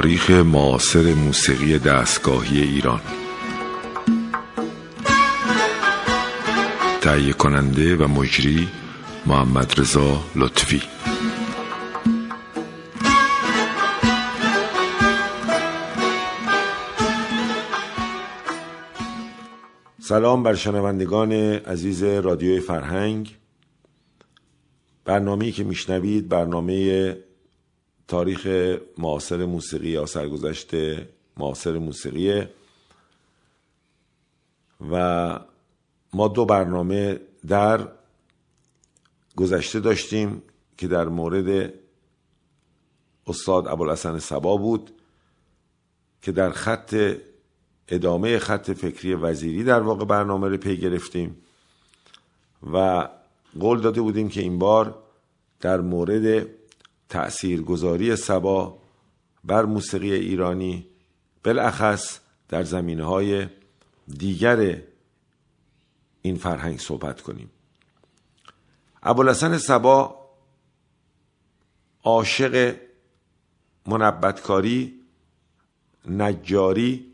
تاریخ معاصر موسیقی دستگاهی ایران. تهیه کننده و مجری محمد رضا لطفی. سلام بر شنوندگان عزیز رادیوی فرهنگ. برنامه‌ای که میشنوید برنامه تاریخ معاصر موسیقی یا سرگذشت معاصر موسیقی و ما دو برنامه در گذشته داشتیم که در مورد استاد ابوالحسن سبا بود که در خط ادامه خط فکری وزیری در واقع برنامه رو پی گرفتیم. و قول داده بودیم که این بار در مورد تأثیرگذاری سبا بر موسیقی ایرانی بالاخص در زمینه های دیگر این فرهنگ صحبت کنیم. ابوالحسن سبا عاشق منبتکاری نجاری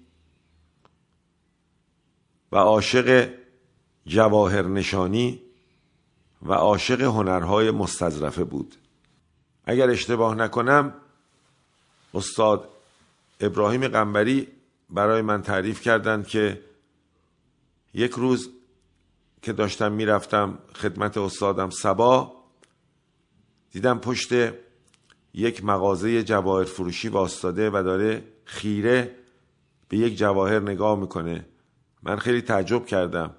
و عاشق جواهر نشانی و عاشق هنرهای مستظرفه بود. اگر اشتباه نکنم استاد ابراهیم قنبری برای من تعریف کردند که یک روز که داشتم می‌رفتم خدمت استادم سبا دیدم پشت یک مغازه جواهر فروشی واستاده و داره خیره به یک جواهر نگاه می‌کنه. من خیلی تعجب کردم.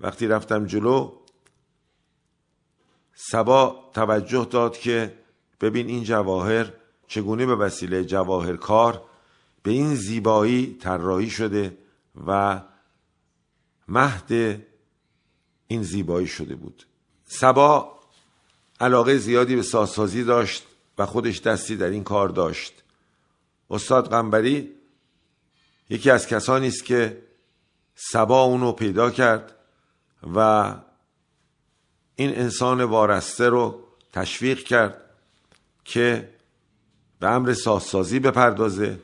وقتی رفتم جلو سبا توجه داد که ببین این جواهر چگونه به وسیله جواهر کار به این زیبایی طراحی شده و مهد این زیبایی شده بود. سبا علاقه زیادی به سازسازی داشت و خودش دستی در این کار داشت. استاد قنبری یکی از کسانی است که سبا اونو پیدا کرد و این انسان وارسته رو تشویق کرد. که به امر سازسازی بپردازه.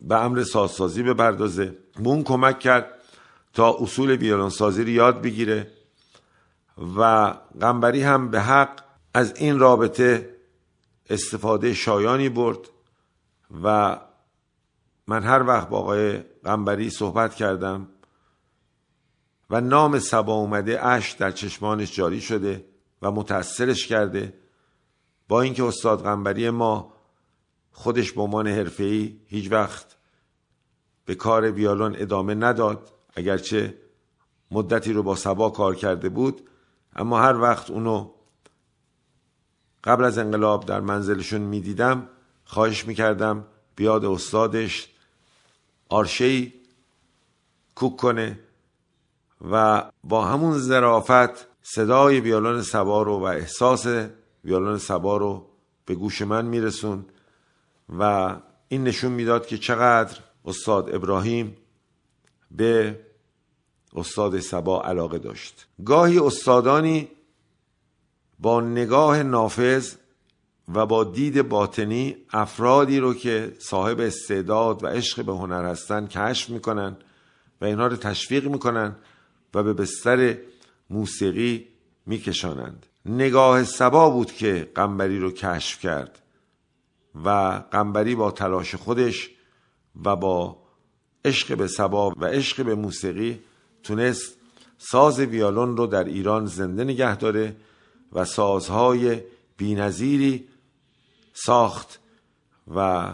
به امر سازسازی بپردازه. اون کمک کرد تا اصول ویولون سازی رو یاد بگیره و قنبری هم به حق از این رابطه استفاده شایانی برد و من هر وقت با آقای قنبری صحبت کردم و نام سبا اومده اش در چشمانش جاری شده و متأثرش کرده با اینکه استاد قنبری ما خودش به عنوان حرفه‌ای هیچ وقت به کار ویالون ادامه نداد اگرچه مدتی رو با سبا کار کرده بود اما هر وقت اونو قبل از انقلاب در منزلشون می‌دیدم خواهش می‌کردم بیاد استادش آرشهی کوک کنه و با همون ظرافت صدای ویولون سبا رو و احساس ویولون سبا رو به گوش من میرسون و این نشون می‌داد که چقدر استاد ابراهیم به استاد سبا علاقه داشت. گاهی استادانی با نگاه نافذ و با دید باطنی افرادی رو که صاحب استعداد و عشق به هنر هستن کشف می‌کنن و اینها رو تشویق می‌کنن و به بستر موسیقی میکشانند. نگاه سبا بود که قنبری رو کشف کرد و قنبری با تلاش خودش و با عشق به سبا و عشق به موسیقی تونست ساز ویالون رو در ایران زنده نگه داره و سازهای بینظیری ساخت و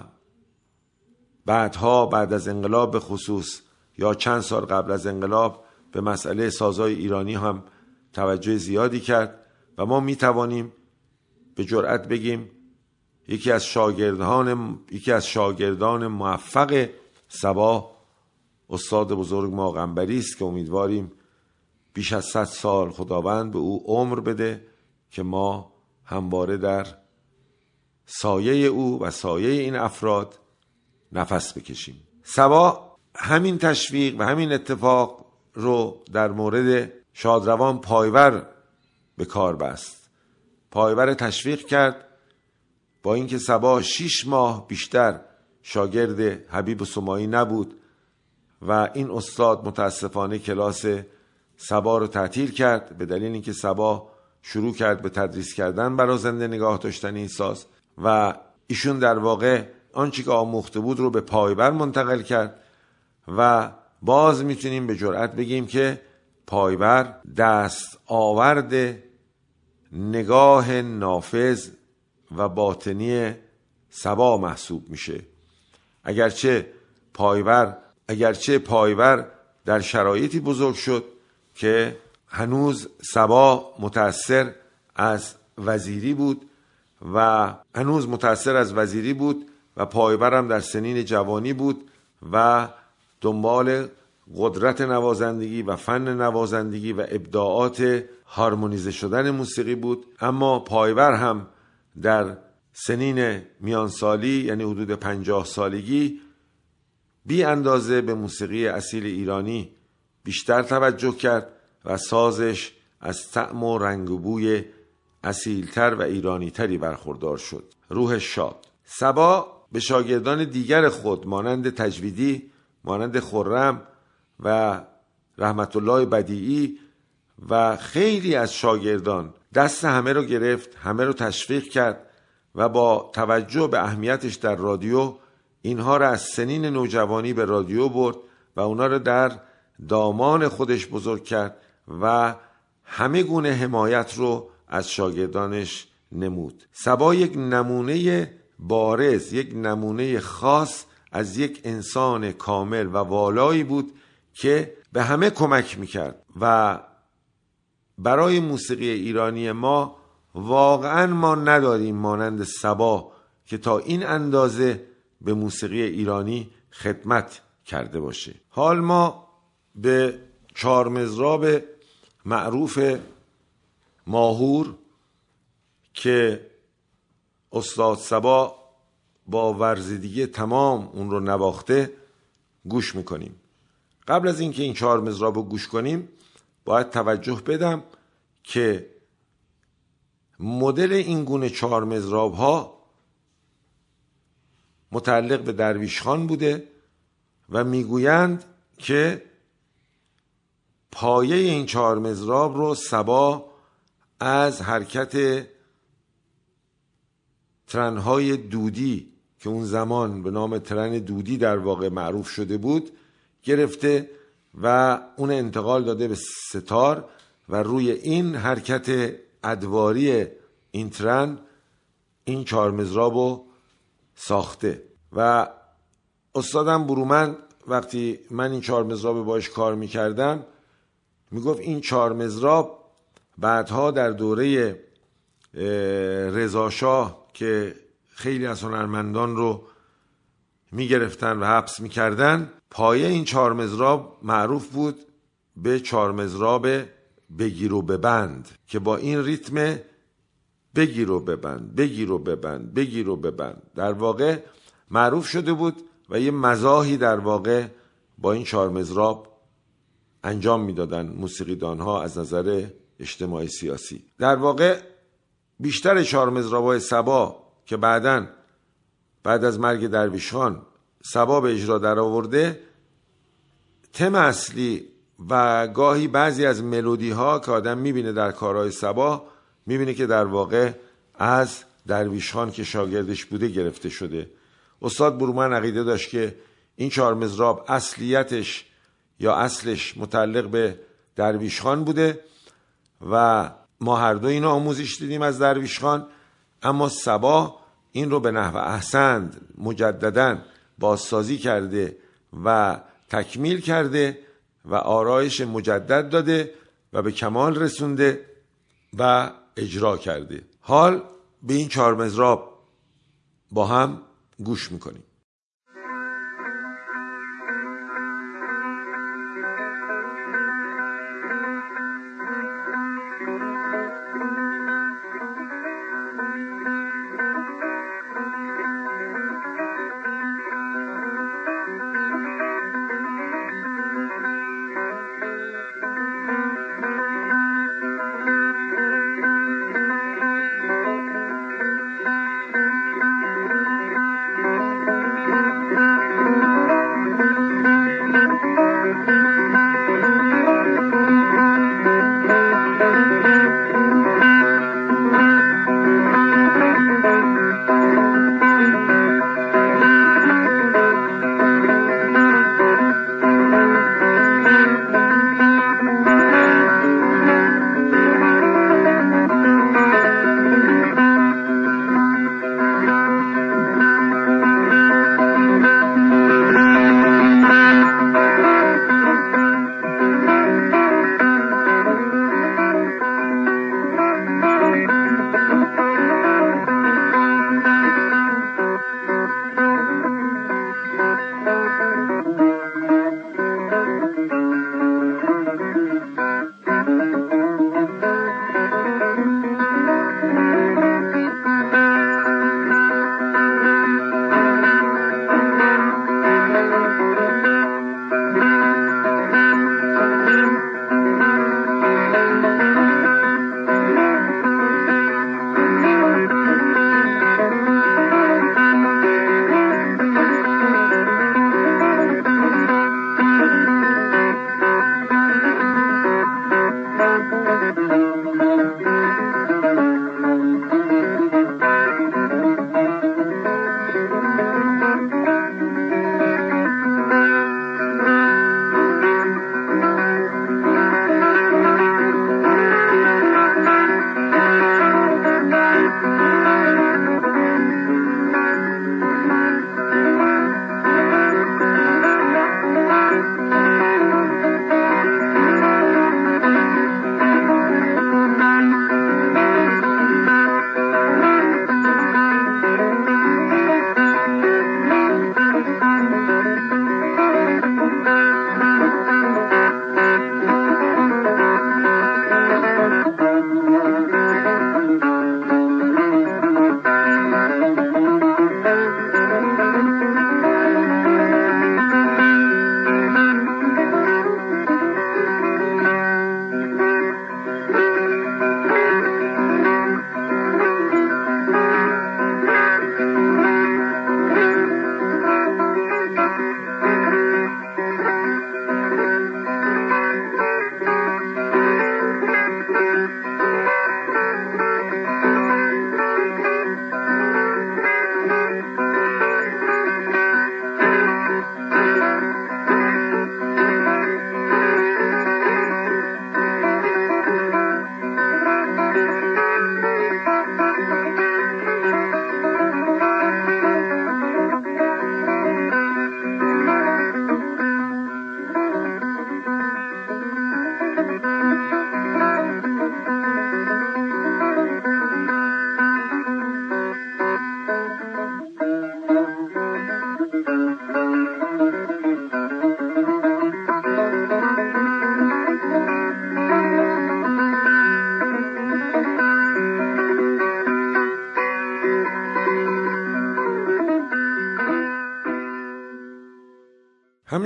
بعدها بعد از انقلاب خصوص یا چند سال قبل از انقلاب به مسئله سازهای ایرانی هم توجه زیادی کرد و ما می توانیم به جرأت بگیم یکی از شاگردان یکی از شاگردان موفق سبا استاد بزرگ ما غنبری است که امیدواریم بیش از صد سال خداوند به او عمر بده که ما همواره در سایه او و سایه این افراد نفس بکشیم. سبا همین تشویق و همین اتفاق رو در مورد شادروان پایور به کار بست. پایور تشویق کرد با اینکه سبا شیش ماه بیشتر شاگرد حبیب سمایی نبود و این استاد متاسفانه کلاس سبا رو تعطیل کرد به دلیل اینکه سبا شروع کرد به تدریس کردن برای زنده نگاه داشتن این ساز و ایشون در واقع آنچه که آموخته بود رو به پایبر منتقل کرد و باز می‌تونیم به جرأت بگیم که پایبر دست آورد نگاه نافذ و باطنی سبا محسوب میشه. اگرچه پایبر اگرچه پایبر در شرایطی بزرگ شد که هنوز سبا متأثر از وزیری بود و هنوز متأثر از وزیری بود و پایبرم در سنین جوانی بود و دنبال قدرت نوازندگی و فن نوازندگی و ابداعات هارمونیزه شدن موسیقی بود. اما پایبر هم در سنین میانسالی یعنی حدود پنجاه سالگی بی اندازه به موسیقی اصیل ایرانی بیشتر توجه کرد و سازش از طعم و رنگ و بوی اصیلتر و ایرانیتری برخوردار شد. روح شاد. سبا به شاگردان دیگر خود مانند تجویدی مانند خرم و رحمت الله بدیعی و خیلی از شاگردان دست همه رو گرفت همه رو تشویق کرد و با توجه به اهمیتش در رادیو اینها را از سنین نوجوانی به رادیو برد و اونا رو در دامان خودش بزرگ کرد و همه گونه حمایت رو از شاگردانش نمود. سبا یک نمونه بارز یک نمونه خاص از یک انسان کامل و والایی بود که به همه کمک می‌کرد و برای موسیقی ایرانی ما واقعا ما نداریم مانند سبا که تا این اندازه به موسیقی ایرانی خدمت کرده باشه. حال ما به چارمزراب معروف ماهور که استاد سبا با ورزیدگی تمام اون رو نواخته گوش می‌کنیم. قبل از اینکه این چهار مزراب رو گوش کنیم باید توجه بدم که مدل این گونه چهار مزراب ها متعلق به درویش خان بوده و می‌گویند که پایه این چهار مزراب رو سبا از حرکت ترنهای دودی که اون زمان به نام ترن دودی در واقع معروف شده بود گرفته و اون انتقال داده به ستار و روی این حرکت ادواری این ترن این چهار ساخته. و استادم برومند وقتی من این چهار مزراب باش کار می‌کردم می‌گفت این چهار مزراب بعدها در دوره رضاشاه که خیلی از هنرمندان رو می‌گرفتن و حبس می‌کردن پایه این چهار مزراب معروف بود به چهار مزراب بگیر و ببند که با این ریتم بگیر و ببند بگیر و ببند بگیر و ببند. در واقع معروف شده بود و یه مزاحی در واقع با این چهار مزراب انجام می‌دادن موسیقیدان ها از نظر اجتماعی سیاسی. در واقع بیشتر چهار سبا که بعدا بعد از مرگ درویشان سبا به اجرا در آورده تم اصلی و گاهی بعضی از ملودی ها که آدم می‌بینه در کارهای سبا می‌بینه که در واقع از درویش خان که شاگردش بوده گرفته شده. استاد برومن عقیده داشت که این چهار مزراب اصلیتش یا اصلش متعلق به درویش خان بوده و ما هر دو اینو آموزش دیدیم از درویش خان اما سبا این رو به نحو احسند مجددا بازسازی کرده و تکمیل کرده و آرایش مجدد داده و به کمال رسونده و اجرا کرده. حال به این چهار مزراب با هم گوش می‌کنیم.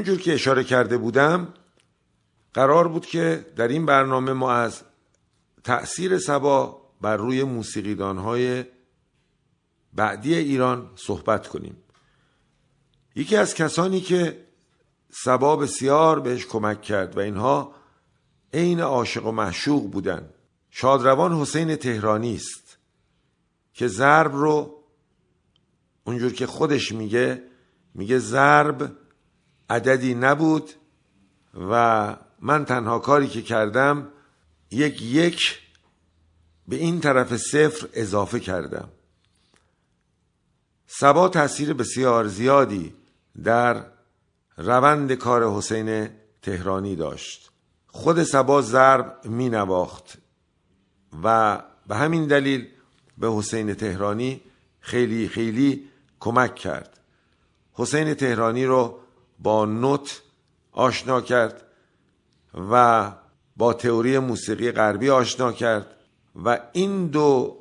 همینجور که اشاره کرده بودم قرار بود که در این برنامه ما از تأثیر سبا بر روی موسیقیدانهای بعدی ایران صحبت کنیم. یکی از کسانی که سبا بسیار بهش کمک کرد و اینها عین عاشق و محشوق بودن. شادروان حسین تهرانی است که ضرب رو اونجور که خودش میگه میگه ضرب عددی نبود و من تنها کاری که کردم یک یک به این طرف صفر اضافه کردم. سبا تاثیر بسیار زیادی در روند کار حسین تهرانی داشت. خود سبا ضرب می نواخت و به همین دلیل به حسین تهرانی خیلی خیلی کمک کرد. حسین تهرانی رو با نوت آشنا کرد و با تئوری موسیقی غربی آشنا کرد و این دو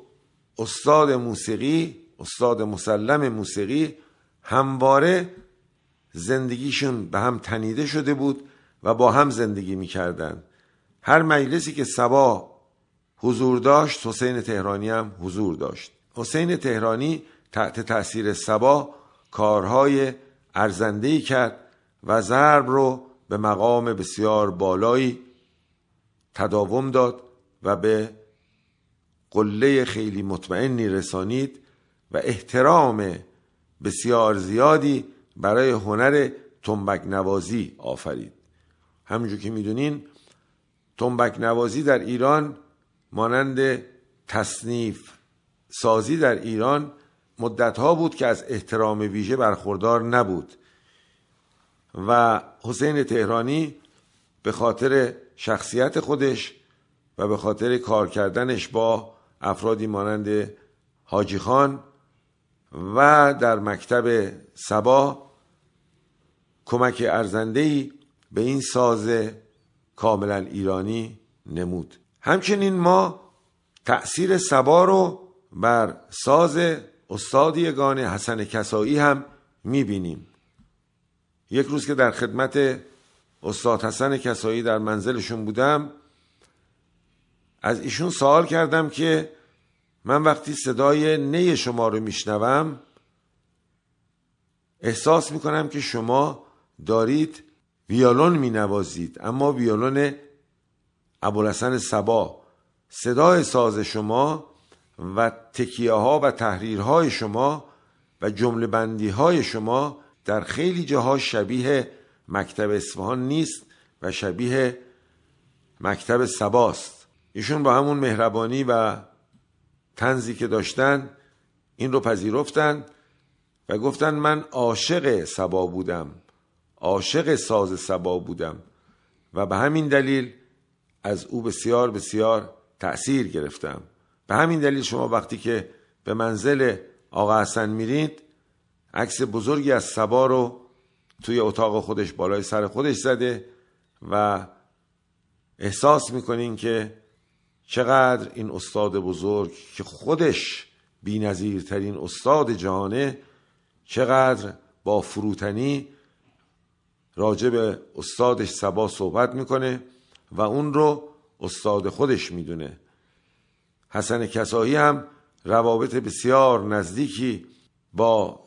استاد موسیقی استاد مسلم موسیقی همواره زندگیشون به هم تنیده شده بود و با هم زندگی می‌کردن. هر مجلسی که سبا حضور داشت حسین تهرانی هم حضور داشت. حسین تهرانی تحت تاثیر سبا کارهای ارزندهی کرد. و ضرب رو به مقام بسیار بالایی تداوم داد و به قله خیلی مطمئنی رسانید و احترام بسیار زیادی برای هنر تنبک نوازی آفرید. همونجور که می‌دونین تنبک نوازی در ایران مانند تصنیف سازی در ایران مدتها بود که از احترام ویژه برخوردار نبود. و حسین تهرانی به خاطر شخصیت خودش و به خاطر کار کردنش با افرادی مانند حاجی خان و در مکتب سبا کمک ارزندهی به این ساز کاملا ایرانی نمود. همچنین ما تأثیر سبا رو بر ساز استاد یگان حسن کسایی هم می‌بینیم. یک روز که در خدمت استاد حسن کسایی در منزلشون بودم از ایشون سوال کردم که من وقتی صدای نی شما رو میشنوم احساس می‌کنم که شما دارید ویولون مینوازید. اما ویولون ابوالحسن سبا صدای ساز شما و تکیه ها و تحریرهای شما و جمله بندی های شما در خیلی جاها شبیه مکتب اصفهان نیست و شبیه مکتب سباست. ایشون با همون مهربانی و تنزی که داشتن این رو پذیرفتن و گفتن من عاشق سبا بودم عاشق ساز سبا بودم و به همین دلیل از او بسیار بسیار تأثیر گرفتم. به همین دلیل شما وقتی که به منزل آقا حسن میرید عکس بزرگی از سبا رو توی اتاق خودش بالای سر خودش زده و احساس می‌کنین که چقدر این استاد بزرگ که خودش بینظیرترین استاد جهانه چقدر با فروتنی راجع به استادش سبا صحبت می‌کنه و اون رو استاد خودش می‌دونه. حسن کسایی هم روابط بسیار نزدیکی با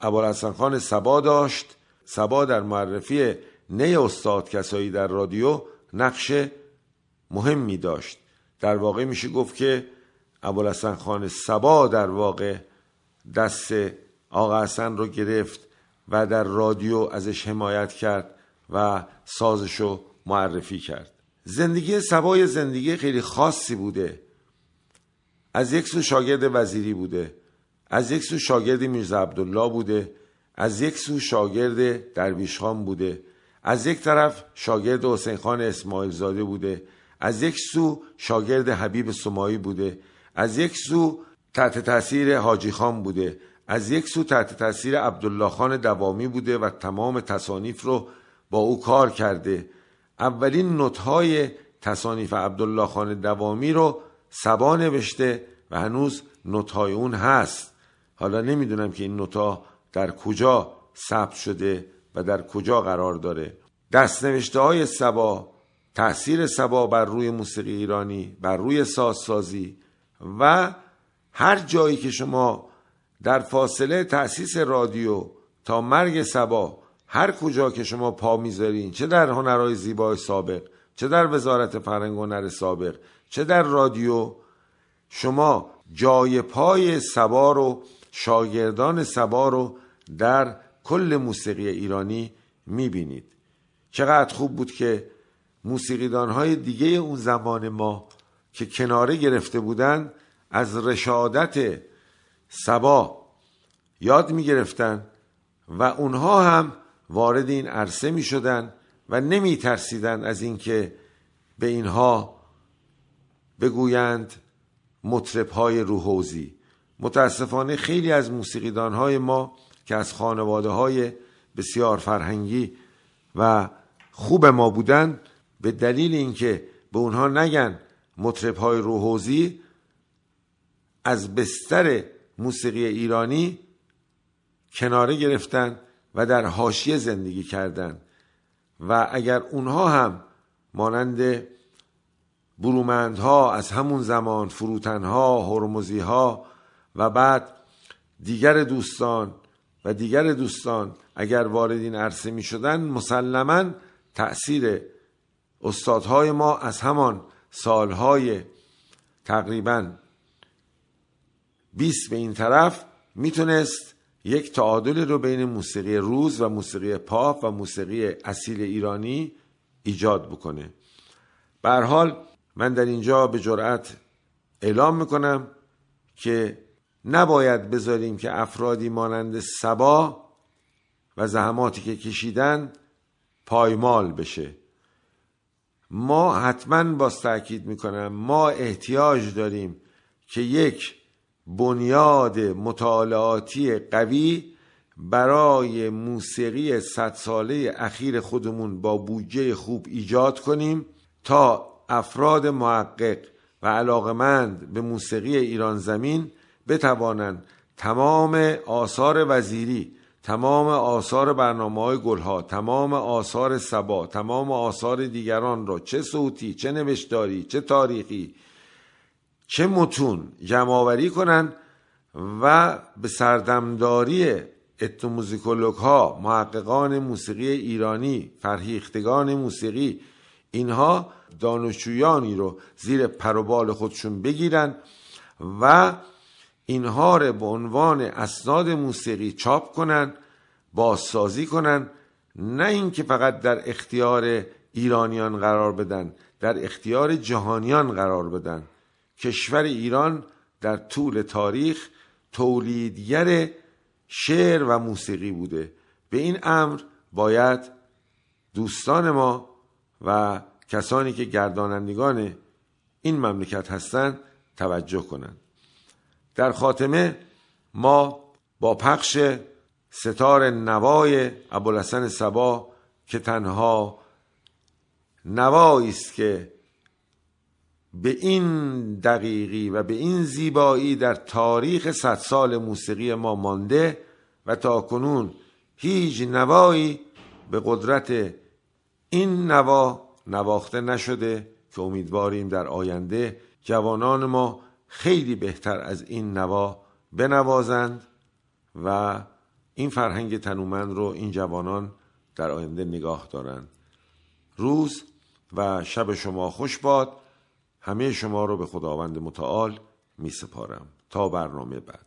ابوالحسن خان سبا داشت. سبا در معرفی نی استاد کسایی در رادیو نقش مهمی داشت. در واقع میشه گفت که ابوالحسن خان سبا در واقع دست آقا حسن رو گرفت و در رادیو ازش حمایت کرد و سازشو معرفی کرد. زندگی سبای زندگی خیلی خاصی بوده. از یک سو شاگرد وزیری بوده. از یک سو شاگرد میرزا عبدالله بوده از یک سو شاگرد درویش خان بوده از یک طرف شاگرد حسین خان اسماعیل زاده بوده از یک سو شاگرد حبیب سمایی بوده از یک سو تحت تاثیر حاجی خان بوده از یک سو تحت تاثیر عبدالله خان دوامی بوده و تمام تصانیف رو با او کار کرده. اولین نوتهای تصانیف عبدالله خان دوامی رو سبا نوشته و هنوز نوتهای اون هست. حالا نمی‌دونم که این نوتا در کجا ثبت شده و در کجا قرار داره. دستنوشته های سبا تاثیر سبا بر روی موسیقی ایرانی بر روی سازسازی و هر جایی که شما در فاصله تأسیس رادیو تا مرگ سبا هر کجا که شما پا می‌ذارین چه در هنرهای زیبای سابق چه در وزارت فرهنگ هنر سابق چه در رادیو شما جای پای سبا رو شاگردان سبا رو در کل موسیقی ایرانی می‌بینید. چقدر خوب بود که موسیقیدان های دیگه اون زمان ما که کناره گرفته بودن از رشادت سبا یاد می گرفتن و اونها هم وارد این عرصه می شدن و نمی ترسیدن از اینکه به اینها بگویند مطرب های روحوزی. متاسفانه خیلی از موسیقیدان های ما که از خانواده های بسیار فرهنگی و خوب ما بودن به دلیل اینکه به اونها نگن مطرب های روحوزی از بستر موسیقی ایرانی کناره گرفتن و در حاشیه زندگی کردند و اگر اونها هم مانند برومندها از همون زمان فروتنها هرمزی ها و بعد دیگر دوستان و دیگر دوستان اگر وارد این عرصه می شدن مسلما تأثیر استادهای ما از همان سالهای تقریبا 20 به این طرف می‌تونست یک تعادل رو بین موسیقی روز و موسیقی پاپ و موسیقی اصیل ایرانی ایجاد بکنه. به حال من در اینجا به جرأت اعلام می‌کنم که نباید بذاریم که افرادی مانند سبا و زحماتی که کشیدن پایمال بشه. ما حتما باز تاکید می‌کنم ما احتیاج داریم که یک بنیاد مطالعاتی قوی برای موسیقی صد ساله اخیر خودمون با بودجه خوب ایجاد کنیم تا افراد محقق و علاقمند به موسیقی ایران زمین بتوانند تمام آثار وزیری تمام آثار برنامه های گلها تمام آثار سبا تمام آثار دیگران را چه صوتی چه نوشتاری چه تاریخی چه متون جمعآوری کنند و به سردمداری اتنوموزیکولوگ ها محققان موسیقی ایرانی فرهیختگان موسیقی اینها دانشجویانی رو زیر پروبال خودشون بگیرن و اینها رو به عنوان اسناد موسیقی چاپ کنن بازسازی کنن نه اینکه فقط در اختیار ایرانیان قرار بدن در اختیار جهانیان قرار بدن. کشور ایران در طول تاریخ تولیدگر شعر و موسیقی بوده. به این امر باید دوستان ما و کسانی که گردانندگان این مملکت هستند توجه کنند. در خاتمه ما با پخش ستار نوای ابوالحسن سبا که تنها نوایی است که به این دقیقی و به این زیبایی در تاریخ صد سال موسیقی ما مانده و تا کنون هیچ نوایی به قدرت این نوا نواخته نشده که امیدواریم در آینده جوانان ما خیلی بهتر از این نوا بنوازند و این فرهنگ تنومند رو این جوانان در آینده نگاه دارند. روز و شب شما خوش باد. همه شما رو به خداوند متعال می سپارم تا برنامه بعد.